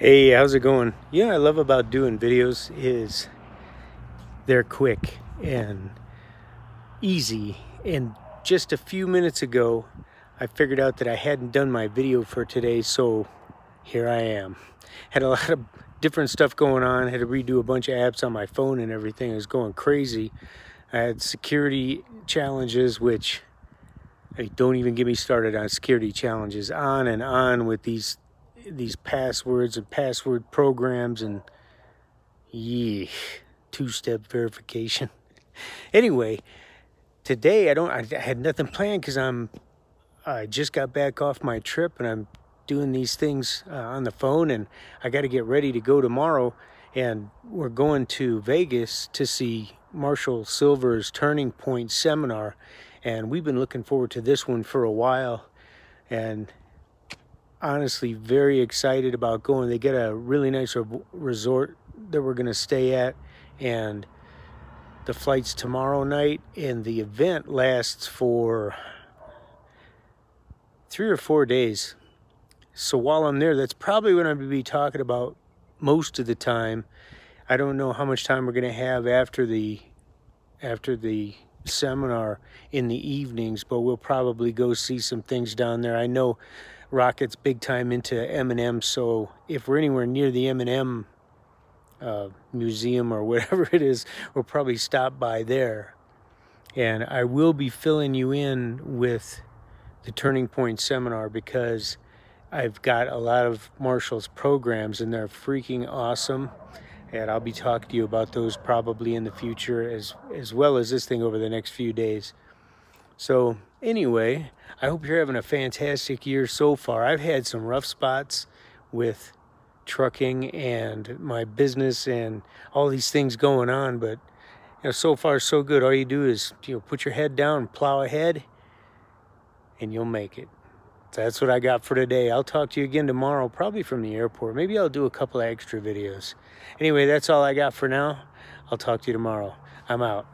Hey, how's it going? You know, I love about doing videos is they're quick and easy. And just a few minutes ago, I figured out that I hadn't done my video for today, so here I am. Had a lot of different stuff going on, had to redo a bunch of apps on my phone and everything. It was going crazy. I had security challenges, which I don't even get me started on security challenges. On and on with these these passwords and password programs and yeah, two-step verification. anyway, today I don't I had nothing planned because I'm I just got back off my trip and I'm doing these things uh, on the phone and I got to get ready to go tomorrow. And we're going to Vegas to see Marshall Sylver's Turning Point seminar. And we've been looking forward to this one for a while. And honestly very excited about going. They get a really nice resort that we're going to stay at, and the flight's tomorrow night, and the event lasts for three or four days. So while I'm there, that's probably what I'm going to be talking about most of the time. I don't know how much time we're going to have after the after the seminar in the evenings, but we'll probably go see some things down there. I know Rocket's big time into M&M, so if we're anywhere near the M&M uh, museum or whatever it is, we'll probably stop by there. And I will be filling you in with the Turning Point seminar because I've got a lot of Marshall's programs and they're freaking awesome. And I'll be talking to you about those probably in the future as, as well as this thing over the next few days. So anyway, I hope you're having a fantastic year so far. I've had some rough spots with trucking and my business and all these things going on, but you know, so far so good. All you do is you know put your head down, plow ahead, and you'll make it. That's what I got for today. I'll talk to you again tomorrow, probably from the airport. Maybe I'll do a couple of extra videos. Anyway, that's all I got for now. I'll talk to you tomorrow. I'm out.